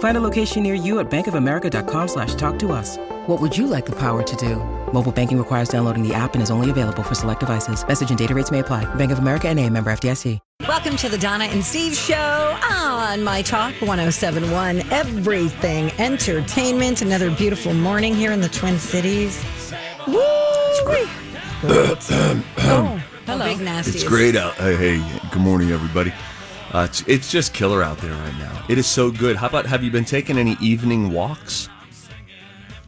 Find a location near you at bankofamerica.com slash talk to us. What would you like the power to do? Mobile banking requires downloading the app and is only available for select devices. Message and data rates may apply. Bank of America and a member FDIC. Welcome to the Donna and Steve show on My Talk 1071. Everything entertainment. Another beautiful morning here in the Twin Cities. Woo! oh, hello. Big nasty. It's great out. Hey, hey, good morning, everybody. Uh, it's, it's just killer out there right now. It is so good. How about have you been taking any evening walks?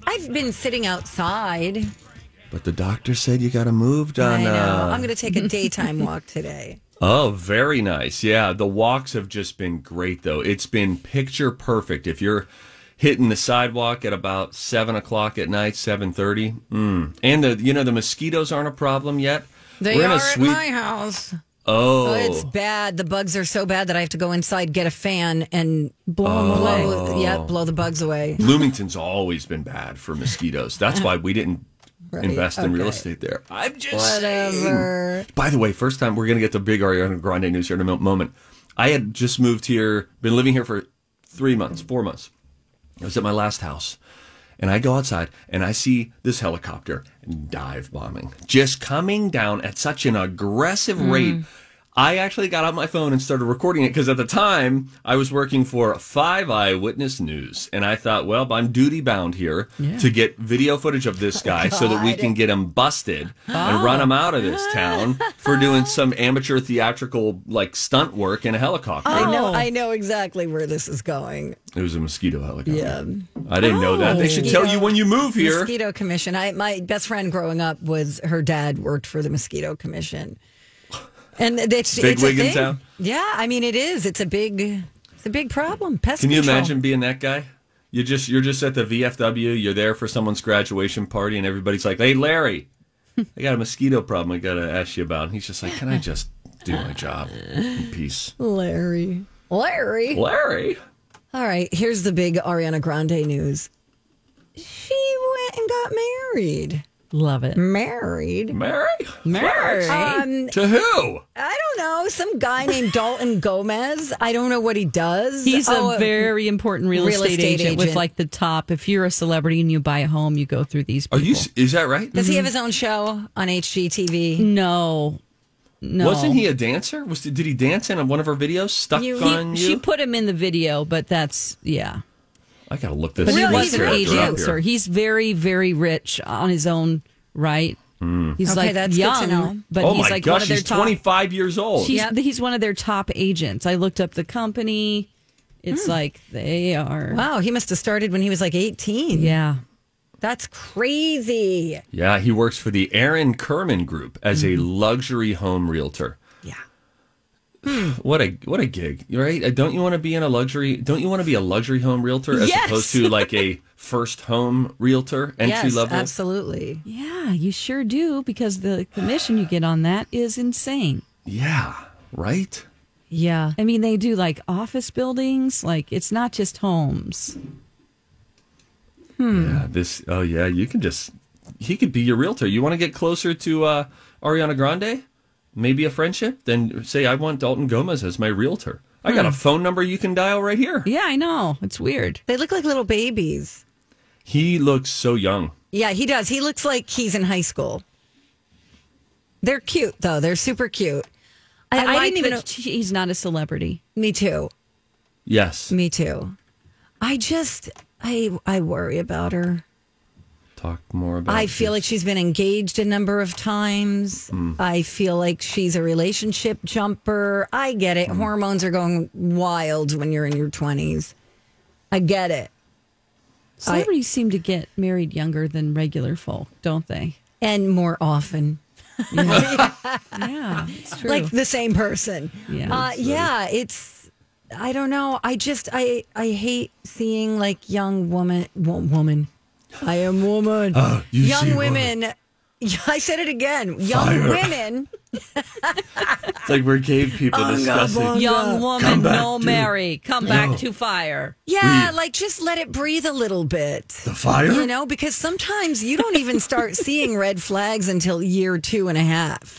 I've been sitting outside. But the doctor said you got to move, Donna. I know. I'm going to take a daytime walk today. Oh, very nice. Yeah, the walks have just been great, though. It's been picture perfect. If you're hitting the sidewalk at about seven o'clock at night, seven thirty, mm. and the you know the mosquitoes aren't a problem yet. They We're in are a sweet- at my house. Oh. oh, It's bad. The bugs are so bad that I have to go inside, get a fan, and Blow 'em oh. away. blow, yeah, blow the bugs away. Bloomington's always been bad for mosquitoes. That's why we didn't Right, invest in real estate there. I'm just saying. By the way, first time we're going to get the big Ariana Grande news here in a moment. I had just moved here, been living here for three months, four months. I was at my last house, and I go outside and I see this helicopter dive bombing, just coming down at such an aggressive hmm. rate. I actually got out my phone and started recording it because at the time I was working for Five Eyewitness News, and I thought, well, I'm duty bound here to get video footage of this guy so that we can get him busted and run him out of this town for doing some amateur theatrical like stunt work in a helicopter. I know. Oh. I know exactly where this is going. It was a mosquito helicopter. Yeah. I didn't know that. They should tell you when you move here. Mosquito Commission. I my best friend growing up was her dad worked for the Mosquito Commission, and it's Big it's a wig in town? Yeah, I mean it is. It's a big, it's a big problem. Pest Can you control. imagine being that guy? You just you're just at the VFW. You're there for someone's graduation party, and everybody's like, "Hey, Larry, I got a mosquito problem. I got to ask you about." And he's just like, "Can I just do my job in peace?" Larry? Larry. Larry, All right. Here's the big Ariana Grande news. She went and got married. Love it. Married. Mary, Mary. Um, to who? I don't know. Some guy named Dalton Gomez. I don't know what he does. He's Oh, a very important real, real estate, estate agent, with like the top. If you're a celebrity and you buy a home, you go through these Are you? Is that right? Does he have his own show on HGTV? No. No. Wasn't he a dancer? Was did he dance in one of her videos? Stuck You- He- on you? She put him in the video, but that's yeah. I gotta look this. But he was an He's character up agent, here. sir. He's very, very rich on his own right. Mm. He's Okay, like that's good to young, know. but oh he's my like one of their he's top. 25 years old. He's, Yep. he's one of their top agents. I looked up the company. It's hmm. like they are. Wow, he must have started when he was like 18. Yeah. That's crazy. Yeah, he works for the Aaron Kirman Group as a luxury home realtor. Yeah. What a what a gig, right? Uh, Don't you want to be in a luxury? Don't you want to be a luxury home realtor as Yes. opposed to like a first home realtor entry yes, level? absolutely. Yeah, you sure do because the commission you get on that is insane. Yeah, right. Yeah. I mean, they do like office buildings, like it's not just homes. Hmm. Yeah, this. Oh yeah, you can just. He could be your realtor. You want to get closer to uh, Ariana Grande? Maybe a friendship? Then say I want Dalton Gomez as my realtor. I Hmm. got a phone number you can dial right here. Yeah, I know. It's weird. They look like little babies. He looks so young. Yeah, he does. He looks like he's in high school. They're cute though. They're super cute. I, I, like didn't even know. that he's not a celebrity. Me too. Yes. Me too. I just I I worry about her. talk more about. I feel like she's been engaged a number of times. Hmm. I feel like she's a relationship jumper. I get it. Hormones are going wild when you're in your 20s. I get it. Celebrities seem to get married younger than regular folk, don't they? And more often. Yeah, it's true. Like the same person. Yeah. Uh, yeah, it's I don't know. I just I I hate seeing like young woman wo- woman. I am woman. Oh, you young see women. I said it again. Young Fire. women. It's like we're cave people discussing. Young woman, Come back no to- Mary, come No. back to fire. Yeah, Breathe. like just let it breathe a little bit. The fire. You know, because sometimes you don't even start seeing red flags until year two and a half.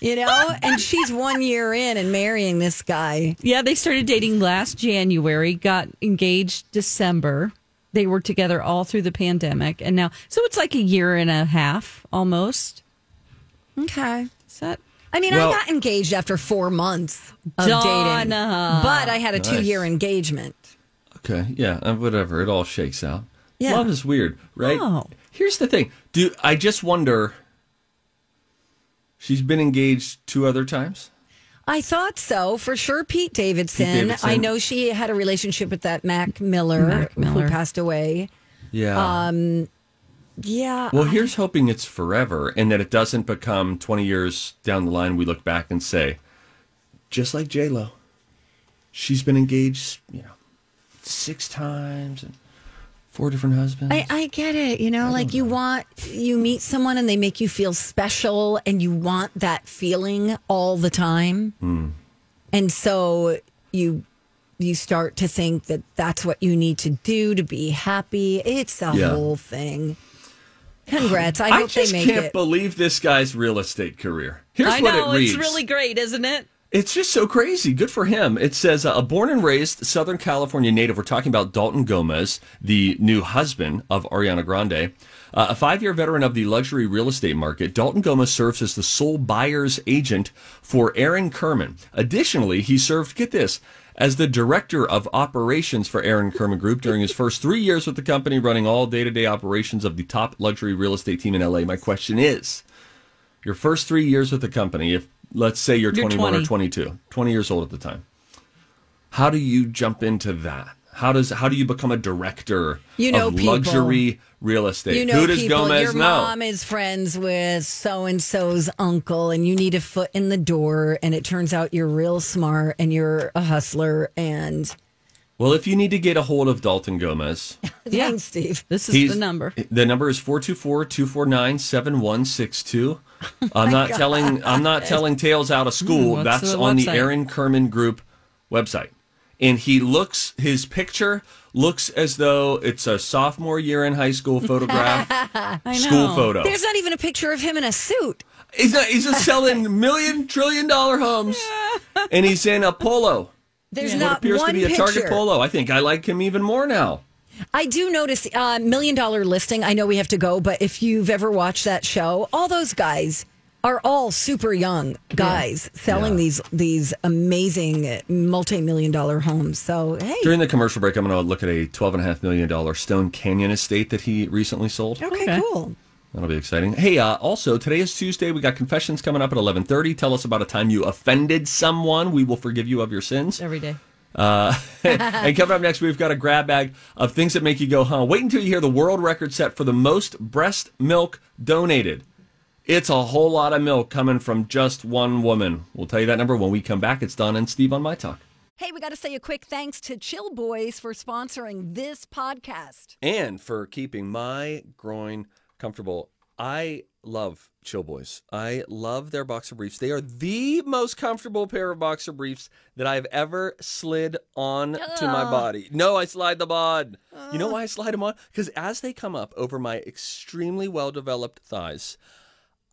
You know, and she's one year in and marrying this guy. Yeah, they started dating last January, got engaged December. They were together all through the pandemic, and now, so it's like a year and a half almost. Okay. Is that I mean, Well- I got engaged after four months of Donna. dating, but I had a Nice. two-year engagement. Okay, yeah, uh, whatever. It all shakes out. Yeah. Love is weird, right? Oh. Here's the thing. Do I just wonder? She's been engaged two other times. I thought so for sure. Pete Davidson. Pete Davidson. I know she had a relationship with that Mac Miller, Mac Miller. who passed away. Yeah. Um, Yeah. well, here's hoping it's forever and that it doesn't become 20 years down the line. We look back and say, just like J Lo, she's been engaged, you know, six times and four different husbands. I, I get it. You know, like you want, you meet someone and they make you feel special and you want that feeling all the time. Hmm. And so you, you start to think that that's what you need to do to be happy. It's a Yeah. whole thing. Congrats. I I hope just they make can't it. believe this guy's real estate career. Here's I what know it reads. it's really great, isn't it? It's just so crazy. Good for him. It says uh, a born and raised Southern California native. We're talking about Dalton Gomez, the new husband of Ariana Grande. Uh, a five year veteran of the luxury real estate market, Dalton Gomez serves as the sole buyer's agent for Aaron Kirman. Additionally, he served, get this, as the director of operations for Aaron Kirman Group during his first three years with the company, running all day to day operations of the top luxury real estate team in LA. My question is your first three years with the company, if let's say you're, You're 21 or 22, 20 years old at the time, how do you jump into that? How does how do you become a director You know of people. luxury real estate? You know, Who does people, Gomez your know? mom is friends with so and so's uncle, and you need a foot in the door. And it turns out you're real smart and you're a hustler. And Well, if you need to get a hold of Dalton Gomez, Yeah. thanks, Steve. This is he's the number. The number is 424-249-7162. I'm not telling I'm not telling tales out of school. Mm, what's That's the on the? Aaron Kirman Group website. And he looks his picture looks as though it's a sophomore year in high school photograph, school photo. There's not even a picture of him in a suit. He's not, he's just selling million trillion dollar homes, and he's in a polo. There's What not appears one to be a picture. Target polo. I think I like him even more now. I do notice uh, million dollar listing. I know we have to go, but if you've ever watched that show, all those guys are all super young guys selling Yeah. these these amazing multi million dollar homes. So hey, During the commercial break, I'm going to look at a $12.5 million Stone Canyon estate that he recently sold. okay, Okay. cool. That'll be exciting. Hey, uh, also, today is Tuesday. We got confessions coming up at 1130. Tell us about a time you offended someone. We will forgive you of your sins. Every day. Uh, and coming up next, we've got a grab bag of things that make you go, huh? Wait until you hear the world record set for the most breast milk donated. It's a whole lot of milk coming from just one woman. We'll tell you that number when we come back. It's Don and Steve on My Talk. Hey, we got to say a quick thanks to Chill Boys for sponsoring this podcast. and for keeping my groin comfortable. I love Chill Boys. I love their boxer briefs. They are the most comfortable pair of boxer briefs that I've ever slid on to my body. No, I slide them on. You know why I slide them on? Because as they come up over my extremely well developed thighs,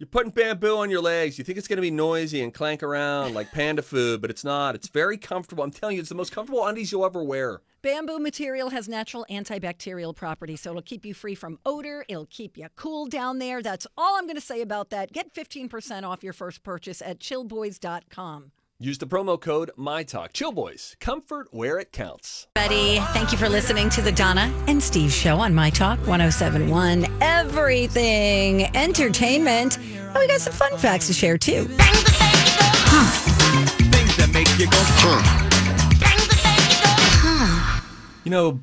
You're putting bamboo on your legs. You think it's going to be noisy and clank around like panda food, but it's not. It's very comfortable. I'm telling you, it's the most comfortable undies you'll ever wear. Bamboo material has natural antibacterial properties, so it'll keep you free from odor. It'll keep you cool down there. That's all I'm going to say about that. Get 15% off your first purchase at chillboys.com. Use the promo code MyTalk. Chill Boys, comfort where it counts. Buddy, thank you for listening to the Donna and Steve show on MyTalk 1071. Everything entertainment. Oh, we got some fun facts to share too. Things that make you go, You know,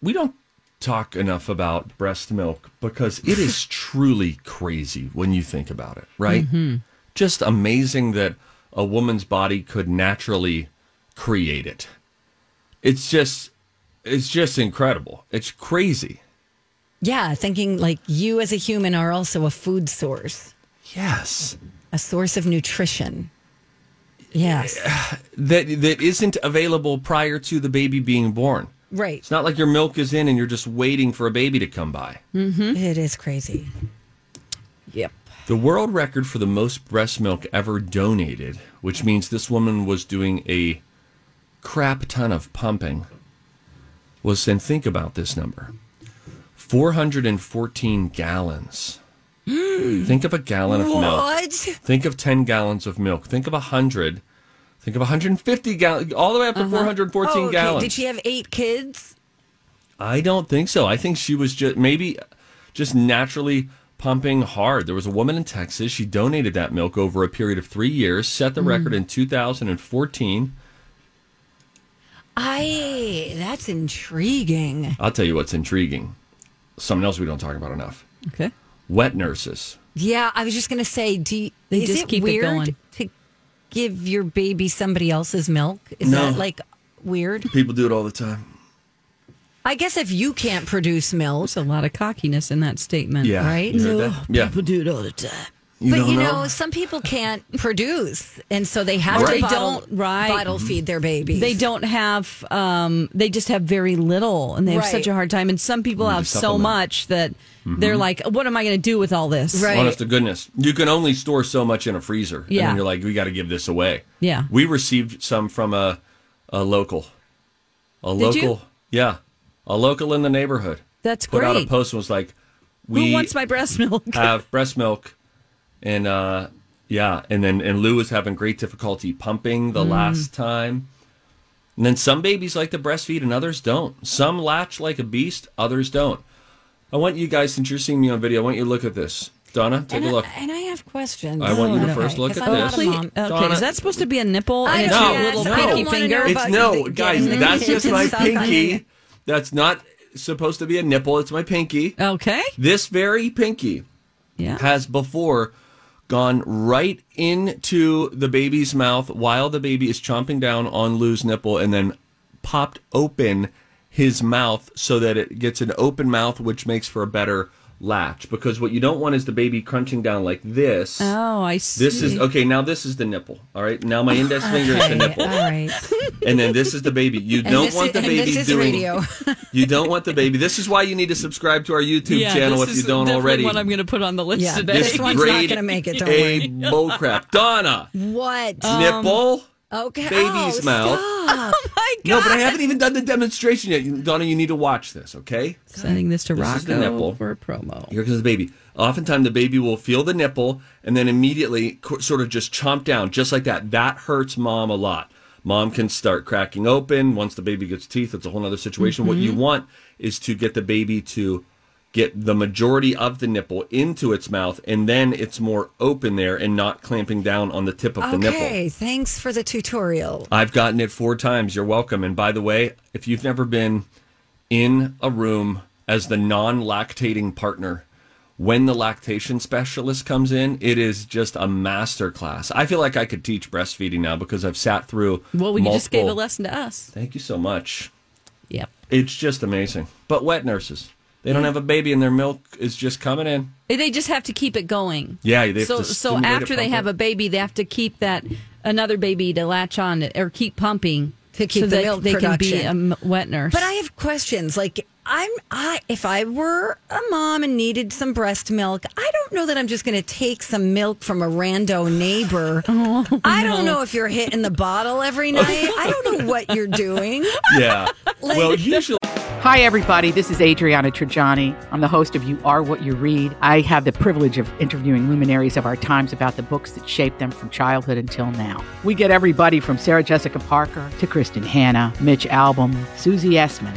we don't talk enough about breast milk because it is truly crazy when you think about it, right? Mm-hmm. Just amazing that a woman's body could naturally create it. It's just it's just incredible. It's crazy. Yeah, thinking like you as a human are also a food source, Yes. a source of nutrition. Yes. That that isn't available prior to the baby being born. Right. It's not like your milk is in and you're just waiting for a baby to come by. Mm-hmm. It is crazy. Yep. The world record for the most breast milk ever donated, which means this woman was doing a crap ton of pumping, was, and think about this number 414 gallons. think of a gallon of milk. What? Think of 10 gallons of milk. Think of 100. Think of 150 gallons, all the way up to uh-huh. 414 Oh, okay. gallons. Did she have eight kids? I don't think so. I think she was just maybe just naturally pumping hard. There was a woman in Texas. She donated that milk over a period of three years, set the record mm-hmm. in 2014. I. That's intriguing. I'll tell you what's intriguing. Something else we don't talk about enough. Okay. Wet nurses. Yeah, I was just gonna say, do you, They is just it keep it going. to give your baby somebody else's milk? Is No. that like weird? People do it all the time. I guess if you can't produce milk, There's a lot of cockiness in that statement. Yeah. Right? You heard that? Yeah. do it all the time. You but you know? know, some people can't produce, and so they have Or to they bottle, don't, right. bottle feed their babies. They don't have. Um, they just have very little, and they have Right. such a hard time. And some people have so supplement. much that they're like, "What am I going to do with all this?" Right. Honest to goodness, you can only store so much in a freezer. And Yeah. then you're like, we got to give this away. Yeah. We received some from a, a local. A Did local. you? Yeah. A local in the neighborhood. That's great. Put out a post and was like, Who we wants my breast milk? have breast milk. And uh, yeah. And then and Lou was having great difficulty pumping Mm. the last time. And then some babies like to breastfeed and others don't. Some latch like a beast, others don't. I want you guys, since you're seeing me on video, I want you to look at this. Donna, take and a look. And I have questions. I want you to oh, first look at I'm this. Please- okay, Donna- is that supposed to be a nipple I and don't- a yes, little I don't pinky wanna finger? know It's about no, guys. getting That's just my kids suck on pinky. That's not supposed to be a nipple. It's my pinky. Okay. This very pinky Yeah. has before gone right into the baby's mouth while the baby is chomping down on Lou's nipple, and then popped open his mouth so that it gets an open mouth, which makes for a better latch. Because what you don't want is the baby crunching down like this. Oh, I see. This is okay. Now this is the nipple. All right. Now my index finger is the nipple, all right. and then this is the baby. You And don't this want is- the and baby this is doing. radio. you don't want the baby. This is why you need to subscribe to our YouTube channel this if you is don't definitely already. One I'm going to put on the list Yeah, today. this one's not gonna make it, don't a worry. bullcrap. Donna, What? nipple, okay. baby's oh, mouth. stop. Oh, my No, but I haven't even done the demonstration yet. Donna, you need to watch this, okay? Sending this to This is the Rocco nipple. for a promo. Here comes the baby. Oftentimes, the baby will feel the nipple and then immediately sort of just chomp down, just like that. That hurts mom a lot. Mom can start cracking open. Once the baby gets teeth, it's a whole other situation. What you mm-hmm. want is to get the baby to get the majority of the nipple into its mouth, and then it's more open there and not clamping down on the tip of the nipple. Okay, thanks for the tutorial. I've gotten it four times. You're welcome. And by the way, if you've never been in a room as the non lactating partner, when the lactation specialist comes in, it is just a master class. I feel like I could teach breastfeeding now because I've sat through. Well, you multiple... just gave a lesson to us. Thank you so much. Yep. It's just amazing. But wet nurses, they don't mm-hmm. have a baby and their milk is just coming in. They just have to keep it going. Yeah, they so so after they have it. a baby, they have to keep that another baby to latch on or keep pumping To keep so the milk they can be a production. wet nurse. But I have questions. Like, I'm I if I were a mom and needed some breast milk, I don't know that I'm just going to take some milk from a rando neighbor. Oh, I don't know if you're hitting the bottle every night. I don't know what you're doing. Yeah. well, usually. Hi, everybody. This is Adriana Trigiani. I'm the host of You Are What You Read. I have the privilege of interviewing luminaries of our times about the books that shaped them from childhood until now. We get everybody from Sarah Jessica Parker to Kristin Hannah, Mitch Albom, Susie Essman,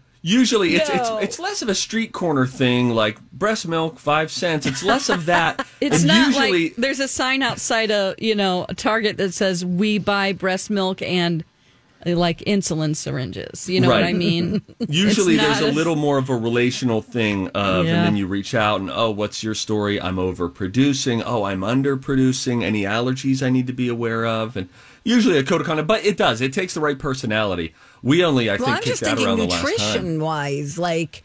Usually, it's No. it's it's less of a street corner thing like breast milk five cents. It's less of that. It's And not usually, like there's a sign outside a you know a Target that says we buy breast milk and like insulin syringes. You know what I mean? Usually, there's a little more of a relational thing of, Yeah. and then you reach out and, oh, what's your story? I'm overproducing. Oh, I'm underproducing. Any allergies I need to be aware of? And usually a code of conduct, but it does. It takes the right personality. We only, I Well, think, I'm kicked just thinking around the last time. nutrition wise, like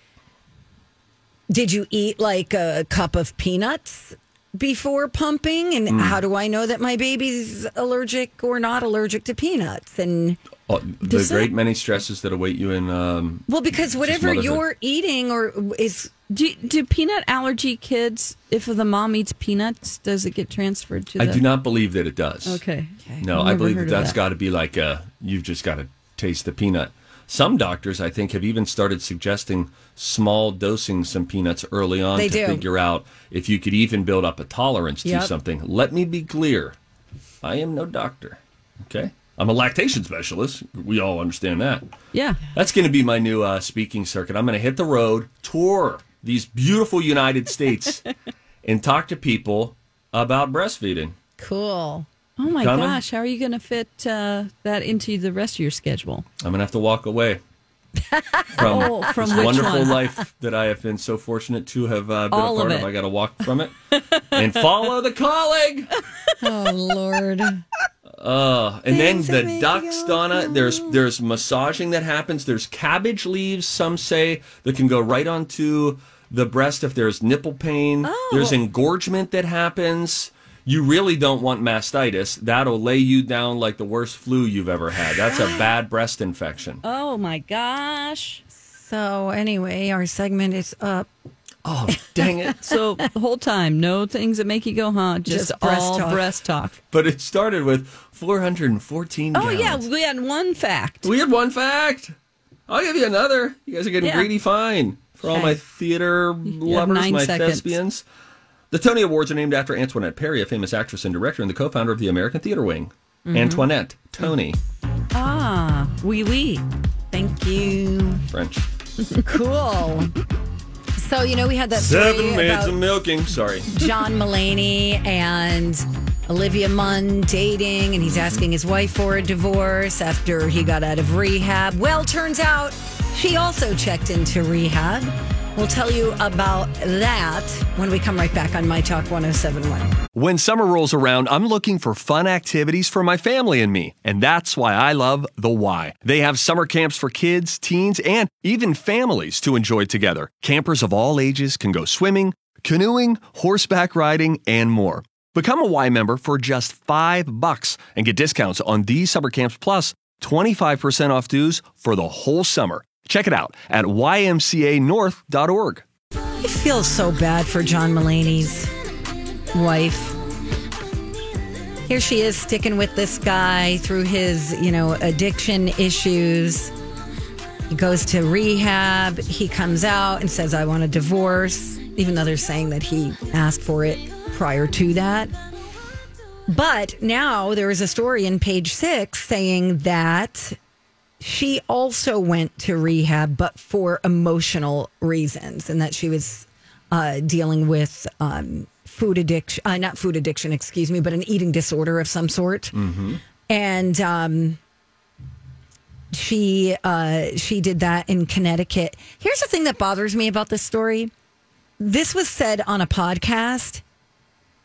did you eat like a cup of peanuts before pumping and Mm. how do I know that my baby's allergic or not allergic to peanuts and Oh, the Does great that- many stresses that await you in. Um, well because whatever you're eating or is Do, do peanut allergy kids, if the mom eats peanuts, does it get transferred to I the? do not believe that it does. Okay. No, I've I never believe that heard of that's that. got to be like a, you've just got to taste the peanut. Some doctors, I think, have even started suggesting small dosing some peanuts early on They to do. figure out if you could even build up a tolerance Yep. to something. Let me be clear. I am no doctor. Okay? I'm a lactation specialist. We all understand that. Yeah. That's going to be my new uh, speaking circuit. I'm going to hit the road, tour these beautiful United States, and talk to people about breastfeeding. cool. Oh my Coming? gosh, how are you going to fit uh, that into the rest of your schedule? I'm gonna have to walk away from, Oh, from this wonderful one? life that I have been so fortunate to have uh, been All a part of. it. I got to walk from it and follow the calling. Oh lord. Uh, and then Things that the make ducks, you Donna. There's there's massaging that happens. There's cabbage leaves. Some say that can go right onto the breast if there's nipple pain. Oh. There's engorgement that happens. You really don't want mastitis. That'll lay you down like the worst flu you've ever had. That's a bad breast infection. Oh my gosh. So anyway, our segment is up. Oh, dang it. So the whole time, no things that make you go, huh? Just, Just breast all talk. breast talk. But it started with 414 Oh gallons. yeah, we had one fact. We had one fact. I'll give you another. You guys are getting Yeah. greedy fine. For all Okay. my theater lovers, nine my seconds. thespians. The Tony Awards are named after Antoinette Perry, a famous actress and director and the co-founder of the American Theater Wing. Mm-hmm. Antoinette, Tony, Ah, wee wee. Thank you. French. Cool. So you know we had that Seven about of milking. Sorry. John Mulaney and Olivia Munn dating, and he's asking his wife for a divorce after he got out of rehab. Well, turns out she also checked into rehab. We'll tell you about that when we come right back on My Talk 1071. When summer rolls around, I'm looking for fun activities for my family and me. And that's why I love The Y. They have summer camps for kids, teens, and even families to enjoy together. Campers of all ages can go swimming, canoeing, horseback riding, and more. Become a Y member for just five bucks and get discounts on these summer camps plus 25% off dues for the whole summer. Check it out at ymcanorth.org. I feel so bad for John Mulaney's wife. Here she is sticking with this guy through his, you know, addiction issues. He goes to rehab. He comes out and says, I want a divorce, even though they're saying that he asked for it prior to that. But now there is a story in page six saying that she also went to rehab, but for emotional reasons, and that she was uh, dealing with um, food addiction, uh, not food addiction, excuse me, but an eating disorder of some sort. And um, she uh, she did that in Connecticut. Here's the thing that bothers me about this story. This was said on a podcast,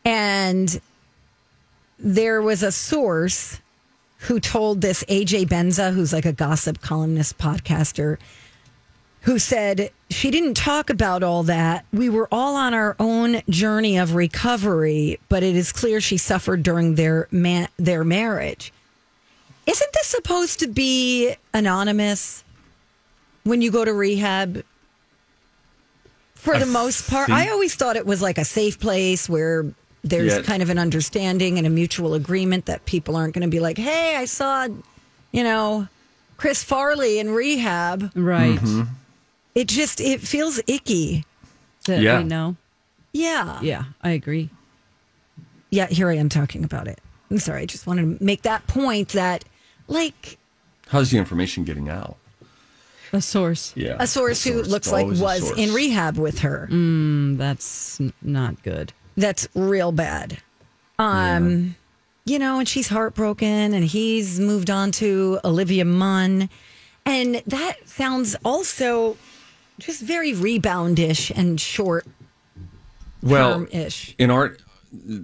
and there was a source who told this AJ Benza, who's like a gossip columnist podcaster, who said she didn't talk about all that. We were all on our own journey of recovery, but it is clear she suffered during their ma- their marriage. Isn't this supposed to be anonymous when you go to rehab? For the most part, I always thought it was like a safe place where there's Yeah. kind of an understanding and a mutual agreement that people aren't going to be like, "Hey, I saw, you know, Chris Farley in rehab." Right. Mm-hmm. It just it feels icky. That Yeah. we know. Yeah. Yeah, I agree. Yeah, here I am talking about it. I'm sorry, I just wanted to make that point that like How's the information getting out? A source. Yeah. a source who looks like always a was in rehab with her. Mm, that's n- not good. That's real bad. Um you know, and she's heartbroken and he's moved on to Olivia Munn. And that sounds also just very reboundish and short Well, term ish. in art,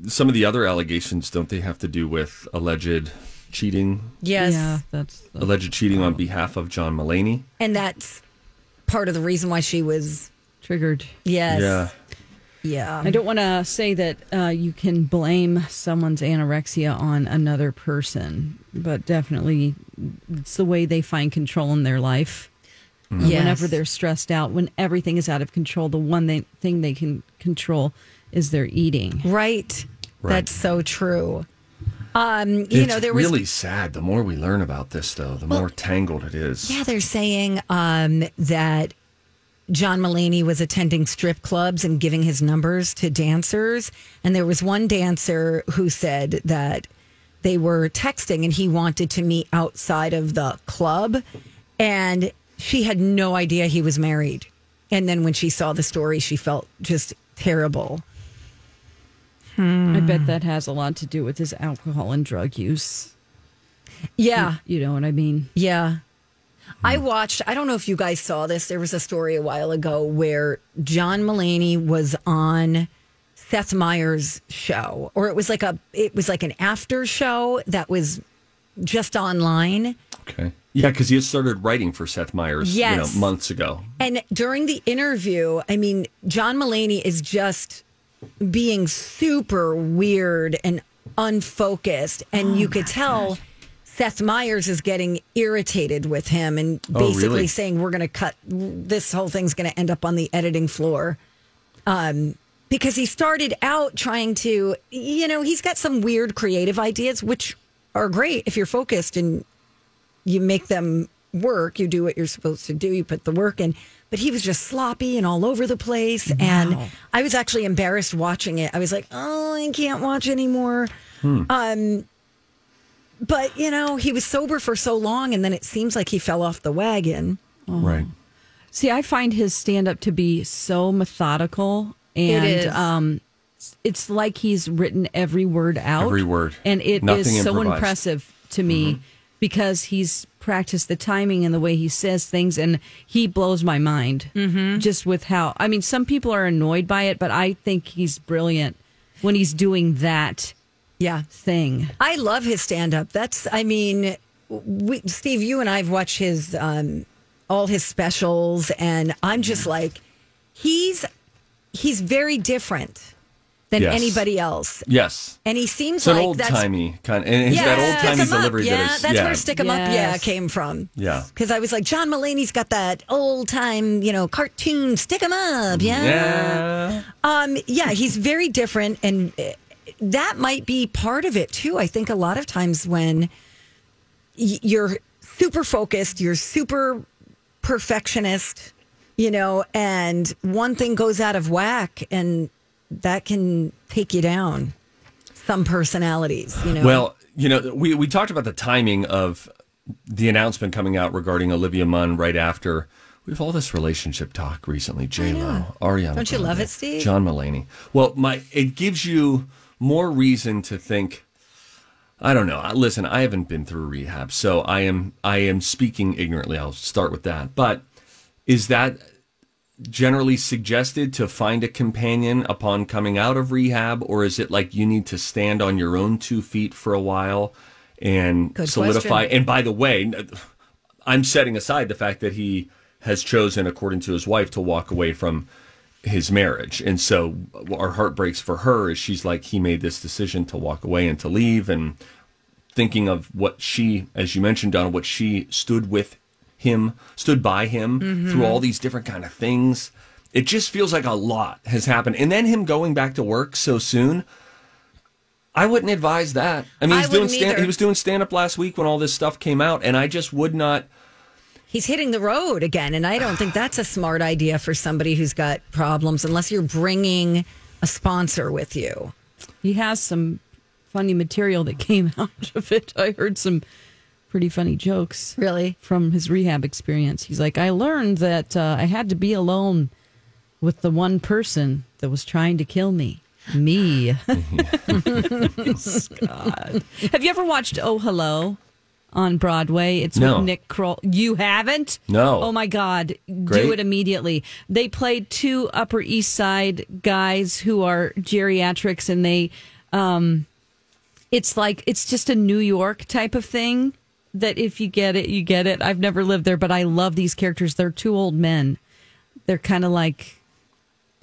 some of the other allegations don't they have to do with alleged cheating, Yes. Yeah, that's, that's alleged cheating on behalf of John Mulaney? And that's part of the reason why she was triggered. yes. Yeah. Yeah. I don't want to say that uh, you can blame someone's anorexia on another person, but definitely it's the way they find control in their life. Uh, Yes. Whenever they're stressed out, when everything is out of control, the one they, thing they can control is their eating. Right. Right. That's so true. Um, you it's know, there was really sad. The more we learn about this, though, the more tangled it is. yeah, they're saying um, that John Mulaney was attending strip clubs and giving his numbers to dancers, and there was one dancer who said that they were texting and he wanted to meet outside of the club, and she had no idea he was married. And then when she saw the story, she felt just terrible. I bet that has a lot to do with his alcohol and drug use. Yeah. You know what I mean? Yeah. I watched, I don't know if you guys saw this. There was a story a while ago where John Mulaney was on Seth Meyers' show, or it was like a, it was like an after show that was just online. Okay. Yeah, because he had started writing for Seth Meyers, Yes. you know, months ago. And during the interview, I mean, John Mulaney is just being super weird and unfocused. And you could oh tell Seth Meyers is getting irritated with him and Oh, basically really? saying, we're going to cut this whole thing's going to end up on the editing floor. Um, because he started out trying to, you know, he's got some weird creative ideas, which are great if you're focused and you make them work. You do what you're supposed to do. You put the work in. But he was just sloppy and all over the place. And I was actually embarrassed watching it. I was like, oh, I can't watch anymore. Um, but, you know, he was sober for so long. And then it seems like he fell off the wagon. Right. See, I find his stand up to be so methodical and is. um it's like he's written every word out. Every word. And it is Nothing so improvised. impressive to me because he's practiced the timing and the way he says things and he blows my mind just with how I mean some people are annoyed by it, but I think he's brilliant when he's doing that Yeah. thing. I love his stand up. That's, I mean, we, Steve, you and I've watched his, um, all his specials, and I'm just like, he's, he's very different than Yes. anybody else. Yes. And he seems It's an like old that's timey kind of, and it's that old timey stick 'em up. delivery Yeah, that is. that's yeah. where stick 'em up. Yeah, came from. Yeah. because I was like, John Mulaney's got that old time, you know, cartoon stick 'em up. Yeah, Yeah. um, yeah, he's very different, and uh, that might be part of it too. I think a lot of times when you're super focused, you're super perfectionist, you know, and one thing goes out of whack, and that can take you down. Some personalities, you know. Well, you know, we, we talked about the timing of the announcement coming out regarding Olivia Munn right after we have all this relationship talk recently. J Lo, Ariana. Don't you love it, Steve? John Mulaney. Well, my it gives you more reason to think. I don't know. Listen, I haven't been through rehab, so I am I am speaking ignorantly. I'll start with that. But is that generally suggested to find a companion upon coming out of rehab, or is it like you need to stand on your own two feet for a while and Good solidify? question. And by the way, I'm setting aside the fact that he has chosen, according to his wife, to walk away from his marriage. And so our heart breaks for her as she's like, he made this decision to walk away and to leave. And thinking of what she, as you mentioned, Donna, what she stood with him, stood by him mm-hmm. through all these different kind of things. It just feels like a lot has happened. And then him going back to work so soon. I wouldn't advise that. I mean, I he's doing stand, he was doing stand up last week when all this stuff came out, and I just would not. He's hitting the road again, and I don't think that's a smart idea for somebody who's got problems unless you're bringing a sponsor with you. He has some funny material that came out of it. I heard some pretty funny jokes. Really? From his rehab experience. He's like, I learned that uh, I had to be alone with the one person that was trying to kill me. Me. God. Have you ever watched Oh Hello on Broadway? It's No. with Nick Kroll. You haven't? No. Oh my God. Great. Do it immediately. They played two Upper East Side guys who are geriatrics and they um it's like it's just a New York type of thing that if you get it, you get it. I've never lived there, but I love these characters. They're two old men. They're kind of like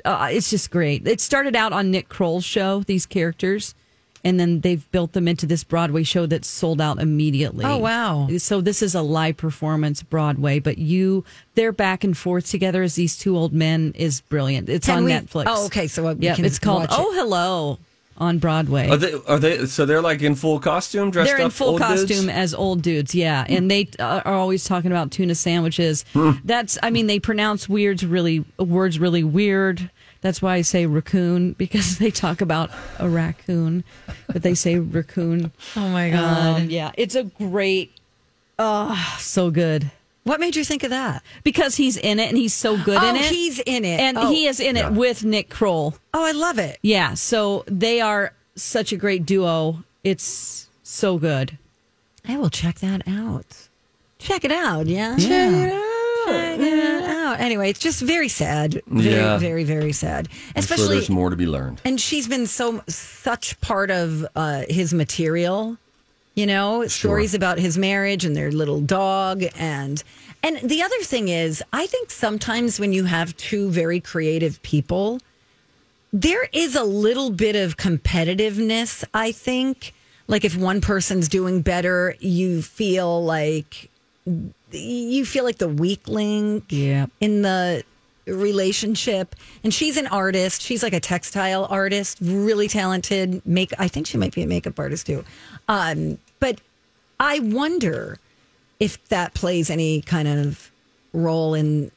uh, it's just great. It started out on Nick Kroll's show, these characters, and then they've built them into this Broadway show that's sold out immediately. Oh, wow. So this is a live performance Broadway, but you they're back and forth together as these two old men is brilliant. It's Can on we- Netflix. Oh, okay, so we yeah, can it's called watch it. Oh Hello on Broadway. Are they? Are they? So they're like in full costume, dressed They're in up, full old dudes? costume as old dudes, yeah, and they uh, are always talking about tuna sandwiches. That's, I mean, they pronounce weirds really words really weird. That's why I say raccoon because they talk about a raccoon, but they say raccoon. Oh my Um, yeah, it's a great, oh, so good what made you think of that? because he's in it and he's so good oh, in it, he's in it. and oh. he is in it with Nick Kroll. Oh, I love it. Yeah, so they are such a great duo. It's so good. I will check that out. Check it out, yeah. Yeah. Check it out. Check it out. Anyway, it's just very sad. Very, Yeah. very, very sad. I'm sure Especially, there's more to be learned. and she's been so such part of uh, his material. You know, stories about his marriage and their little dog, and and the other thing is, I think sometimes when you have two very creative people, there is a little bit of competitiveness, I think. Like if one person's doing better, you feel like you feel like the weakling Yeah. in the relationship. And she's an artist. She's like a textile artist, really talented. Make I think she might be a makeup artist too. Um, but I wonder if that plays any kind of role in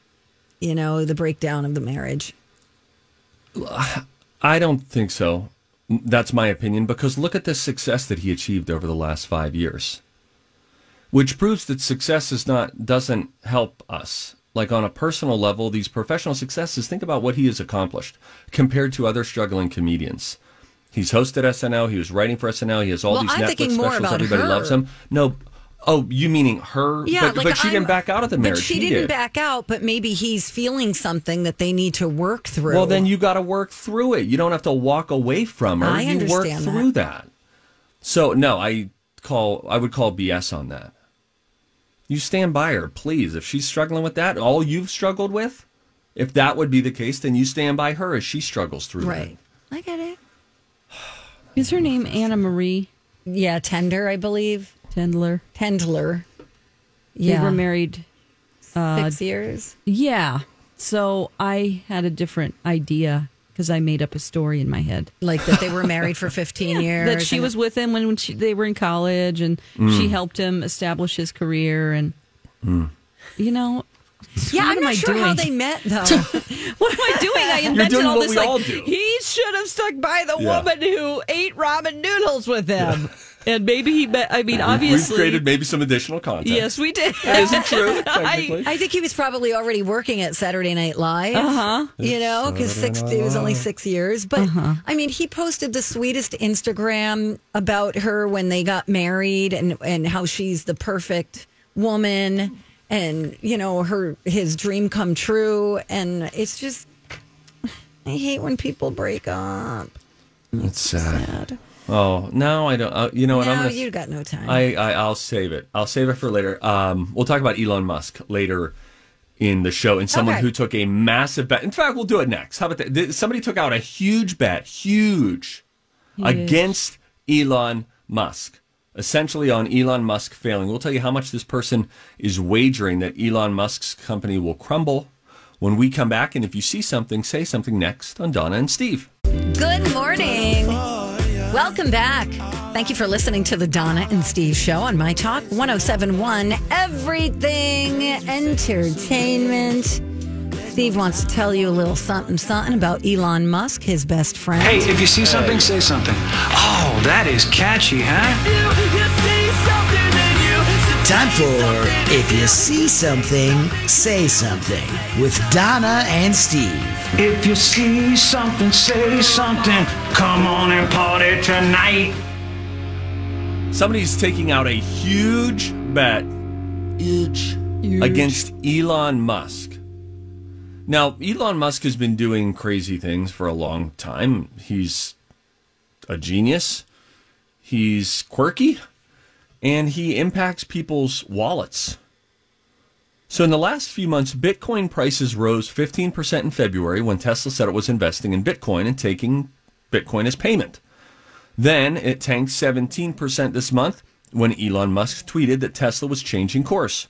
you know the breakdown of the marriage. I don't think so. That's my opinion because look at the success that he achieved over the last five years, which proves that success is not doesn't help us. Like on a personal level, these professional successes. Think about what he has accomplished compared to other struggling comedians. He's hosted SNL. He was writing for SNL. He has all Well, these I'm Netflix specials. Everybody her. loves him. No, oh, you meaning her? Yeah, but, like but she I'm- didn't back out of the marriage. But she didn't did. back out. But maybe he's feeling something that they need to work through. Well, then you got to work through it. You don't have to walk away from her. I you work understand through that. So no, I call I would call BS on that. You stand by her, please. If she's struggling with that, all you've struggled with, if that would be the case, then you stand by her as she struggles through right. I get it. Is her name Anna Marie Yeah, tender, I believe. Tendler? Tendler. They were married. Uh, six years. Yeah. So I had a different idea because I made up a story in my head Like that they were married for 15 years. that she was with him when, when she, they were in college and Mm. she helped him establish his career. And, you know, Yeah, I'm am not I sure how they met though. what am I doing? I invented doing all what this we like all do. he should have stuck by the Yeah. woman who ate ramen noodles with him. And maybe he. Met, I mean, obviously. We've created maybe some additional content. yes, we did. That isn't true. I, Technically. I think he was probably already working at Saturday Night Live. Uh huh. You know, because six it was only six years. But I mean, he posted the sweetest Instagram about her when they got married and and how she's the perfect woman and you know her his dream come true and it's just I hate when people break up. It's sad. Oh no, I don't. Uh, you know what? I'm no, gonna. you got no time. I, I I'll save it. I'll save it for later. Um, we'll talk about Elon Musk later in the show, and someone Okay. who took a massive bet. In fact, we'll do it next. How about that? Th- Somebody took out a huge bet, huge, against Elon Musk. Essentially, on Elon Musk failing. We'll tell you how much this person is wagering that Elon Musk's company will crumble when we come back. And if you see something, say something next on Donna and Steve. Good morning. Welcome back. Thank you for listening to the Donna and Steve show on My Talk 1071 Everything Entertainment. Steve wants to tell you a little something something about Elon Musk, his best friend. Hey, if you see something, say something. Oh, that is catchy, huh? Time for If You See Something, Say Something with Donna and Steve. If you see something, say something. Come on and party tonight. Somebody's taking out a huge bet huge, against Elon Musk. Now, Elon Musk has been doing crazy things for a long time. He's a genius, he's quirky, and he impacts people's wallets. So, in the last few months, Bitcoin prices rose 15% in February when Tesla said it was investing in Bitcoin and taking Bitcoin as payment. Then it tanked 17% this month when Elon Musk tweeted that Tesla was changing course.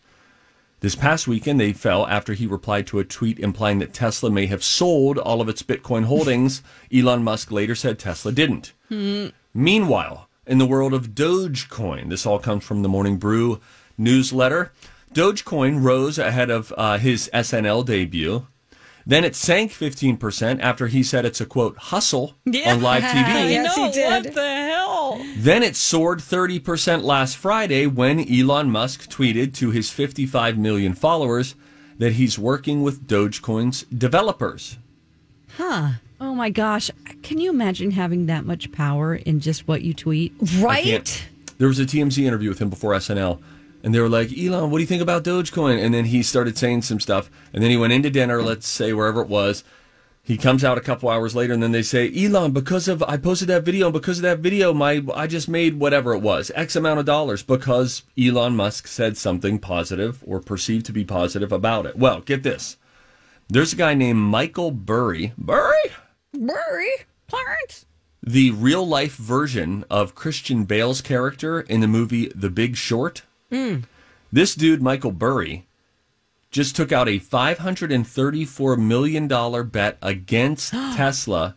This past weekend, they fell after he replied to a tweet implying that Tesla may have sold all of its Bitcoin holdings. Elon Musk later said Tesla didn't. Hmm. Meanwhile, in the world of Dogecoin, this all comes from the Morning Brew newsletter. Dogecoin rose ahead of uh, his SNL debut. Then it sank 15% after he said it's a quote hustle on live TV. Yes, he did. what the hell? Then it soared 30% last Friday when Elon Musk tweeted to his 55 million followers that he's working with Dogecoin's developers. Oh my gosh! Can you imagine having that much power in just what you tweet? Right? There was a TMZ interview with him before SNL, and they were like, Elon, what do you think about Dogecoin? And then he started saying some stuff, and then he went into dinner, let's say wherever it was. He comes out a couple hours later, and then they say, Elon, because of I posted that video, and because of that video, my I just made whatever it was, X amount of dollars, because Elon Musk said something positive or perceived to be positive about it. Well, get this. There's a guy named Michael Burry. Burry? Worry, Clarence. the real life version of Christian Bale's character in the movie The Big Short. Hmm. This dude, Michael Burry, just took out a $534 million bet against Tesla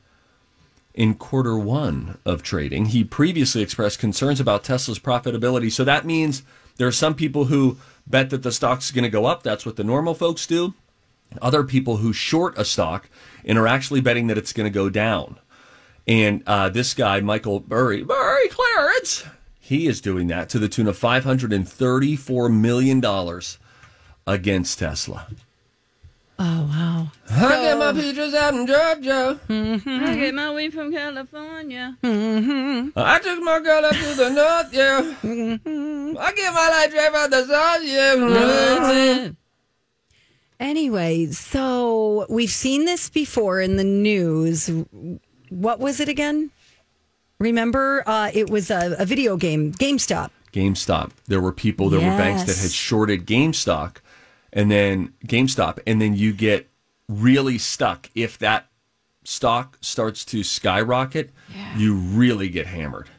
in quarter one of trading. He previously expressed concerns about Tesla's profitability. So that means there are some people who bet that the stock's going to go up. That's what the normal folks do. Other people who short a stock and are actually betting that it's going to go down. And uh, this guy, Michael Burry, Burry Clarence, he is doing that to the tune of $534 million against Tesla. Oh wow. I get my peaches out in Georgia. Mm-hmm. I get my weed from California. Mm-hmm. I took my girl up to the north, yeah. Mm-hmm. I get my light drive out the south, yeah. Anyway, so we've seen this before in the news. What was it again? Remember, uh, it was a, a video game, GameStop. GameStop. There were people, there were banks that had shorted GameStop and then GameStop, and then you get really stuck. If that stock starts to skyrocket, you really get hammered.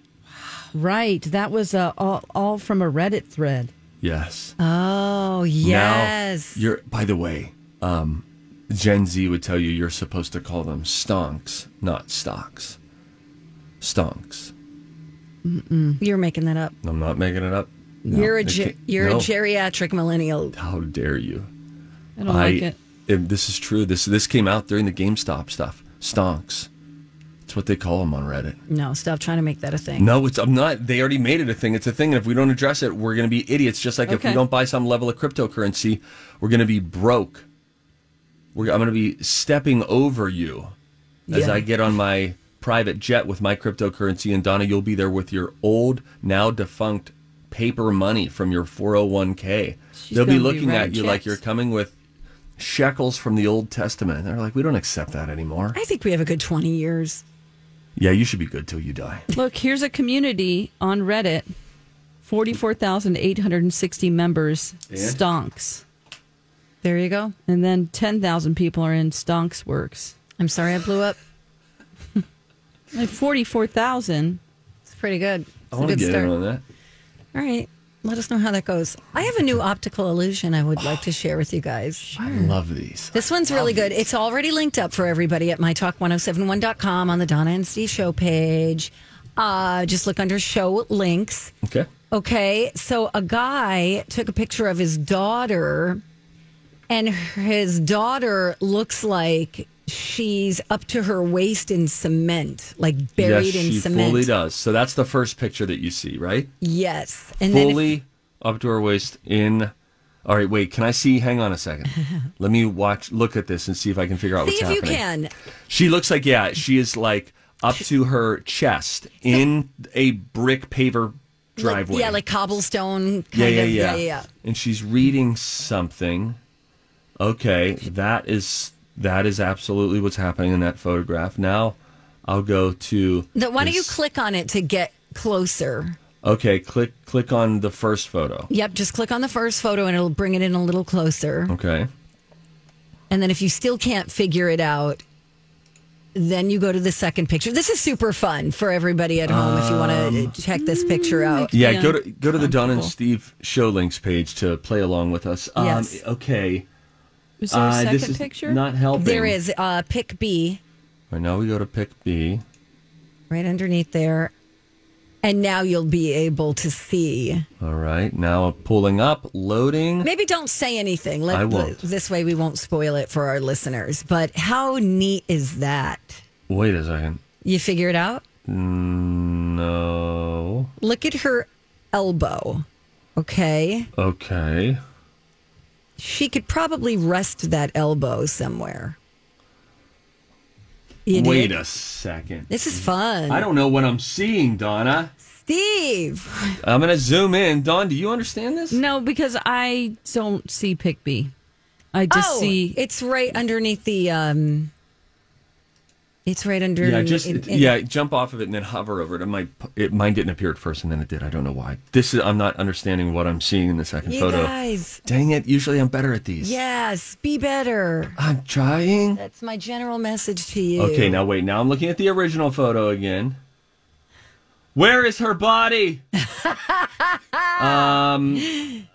Right. That was uh, all, all from a Reddit thread. Yes. Oh yes. Now, you're by the way, um, Gen Z would tell you you're supposed to call them stonks, not stocks. Stonks. You're making that up. I'm not making it up. you're a ge- you're no. a geriatric millennial. How dare you? I don't like it. if this is true. This this came out during the GameStop stuff. Stonks. That's what they call them on Reddit. No, stop trying to make that a thing. No, it's I'm not. They already made it a thing. It's a thing, and if we don't address it, we're going to be idiots. Just like if we don't buy some level of cryptocurrency, we're going to be broke. We're, I'm going to be stepping over you as Yeah. I get on my private jet with my cryptocurrency, and Donna, you'll be there with your old, now defunct paper money from your 401k. She's They'll be gonna be looking at writing you like checks. you're coming with shekels from the Old Testament. They're like, we don't accept that anymore. I think we have a good 20 years. Yeah, you should be good till you die. Look, here's a community on Reddit 44,860 members, And? Stonks. There you go. And then 10,000 people are in Stonks Works. I'm sorry I blew up. Like 44,000. It's pretty good. It's I a want to get start. in on that. All right. Let us know how that goes. I have a new optical illusion I would like to share with you guys. I love these. This one's really good. It's already linked up for everybody at mytalk1071.com on the Donna and Steve show page. Uh, just look under show links. Okay. Okay. So a guy took a picture of his daughter, and his daughter looks like she's up to her waist in cement, like buried yes, in she cement. fully does. So that's the first picture that you see, right? Yes. And then if- fully up to her waist in. All right, wait. Can I see? Hang on a second. Let me watch. Look at this and see if I can figure out see what's if you happening. can. She looks like yeah. She is like up to her chest in a brick paver Like- driveway. yeah, like cobblestone. Kind yeah, yeah, of, yeah, yeah, yeah. And she's reading something. Okay, that is that is absolutely what's happening in that photograph. Now, I'll go to. The- why don't you click on it to get closer? Okay, click click on the first photo. Yep, just click on the first photo and it'll bring it in a little closer. Okay. And then if you still can't figure it out, then you go to the second picture. This is super fun for everybody at home if you want Um, to check this picture out. Yeah, Yeah. go to go to the Don and Steve show links page to play along with us. Um, Yes. Okay. Is there a Uh, second this is picture? not helping. There is uh, pick B Right now we go to pick B. right underneath there. And now you'll be able to see. All right, now pulling up, loading. Maybe don't say anything. Let, I won't. This way we won't spoil it for our listeners. But how neat is that? Wait a second. You figure it out? No. Look at her elbow. Okay. Okay. She could probably rest that elbow somewhere. You Wait did? a second. This is fun. I don't know what I'm seeing, Donna. Steve. I'm going to zoom in. Dawn, do you understand this? No, because I don't see pick B. I just oh, see. it's right underneath the. um It's right under. Yeah, just in- it- in- yeah, jump off of it and then hover over it. Might it mine didn't appear at first and then it did. I don't know why. This is I'm not understanding what I'm seeing in the second You photo. guys. Dang it! Usually I'm better at these. Yes, be better. I'm trying. That's my general message to you. Okay, now wait. Now I'm looking at the original photo again. Where is her body? um.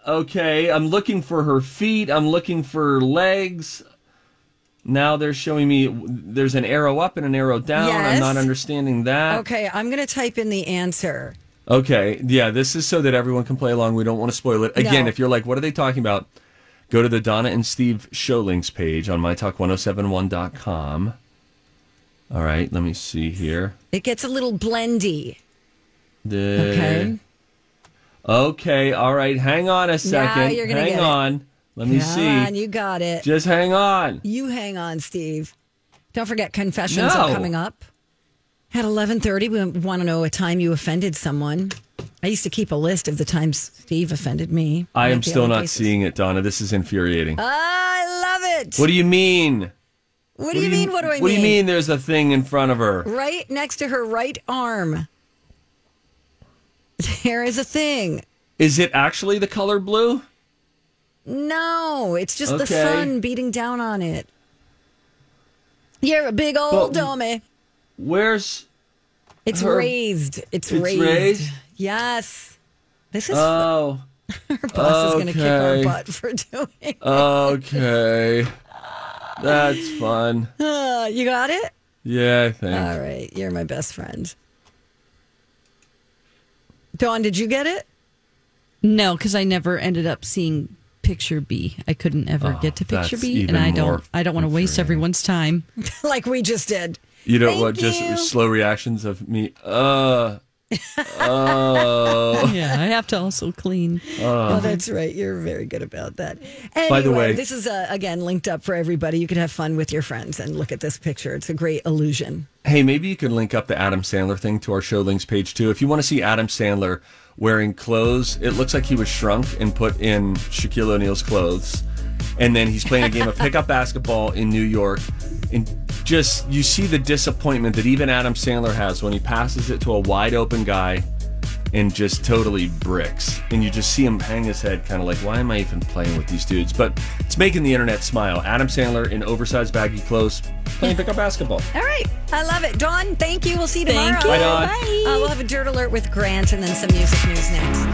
Okay, I'm looking for her feet. I'm looking for legs. Now they're showing me there's an arrow up and an arrow down. I'm not understanding that. Okay, I'm going to type in the answer. Okay, yeah, this is so that everyone can play along. We don't want to spoil it. Again, No. if you're like, what are they talking about? Go to the Donna and Steve show links page on mytalk1071.com. All right, let me see here. It gets a little blendy. The, Okay. Okay, all right, hang on a second. hang get it. Let me Come see. on, you got it. Just hang on. You hang on, Steve. Don't forget confessions are coming up. At 11:30, we want to know a time you offended someone. I used to keep a list of the times Steve offended me. I am still not cases. seeing it, Donna. This is infuriating. I love it. what do you mean? What do you mean? What do I mean? What do you mean there's a thing in front of her? Right next to her right arm. There is a thing. Is it actually the color blue? No, it's just the sun beating down on it. You're a big old But- dummy. Where's It's her- raised. It's, It's raised. raised? Yes. This is Oh, her boss is going to kick our butt for doing. it. okay. That's fun. Uh, you got it. Yeah, I think. All right, you're my best friend. Dawn, did you get it? No, because I never ended up seeing picture B. I couldn't ever Oh, get to picture B, and I don't. I don't want to waste everyone's time. like we just did. You know Thank what? Just slow reactions of me. Uh. Oh. yeah, I have to also clean. Oh, that's right. You're very good about that. Anyway, By the way- this is uh, again linked up for everybody. You can have fun with your friends and look at this picture. It's a great illusion. Hey, maybe you can link up the Adam Sandler thing to our show links page too. If you want to see Adam Sandler wearing clothes, it looks like he was shrunk and put in Shaquille O'Neal's clothes. And then he's playing a game of pickup basketball in New York. And just, you see the disappointment that even Adam Sandler has when he passes it to a wide open guy and just totally bricks. And you just see him hang his head, kind of like, why am I even playing with these dudes? But it's making the internet smile. Adam Sandler in oversized baggy clothes playing pickup basketball. All right. I love it. Dawn, thank you. We'll see you Thank tomorrow. you. Bye, Dawn. Uh, we'll have a dirt alert with Grant and then some music news next.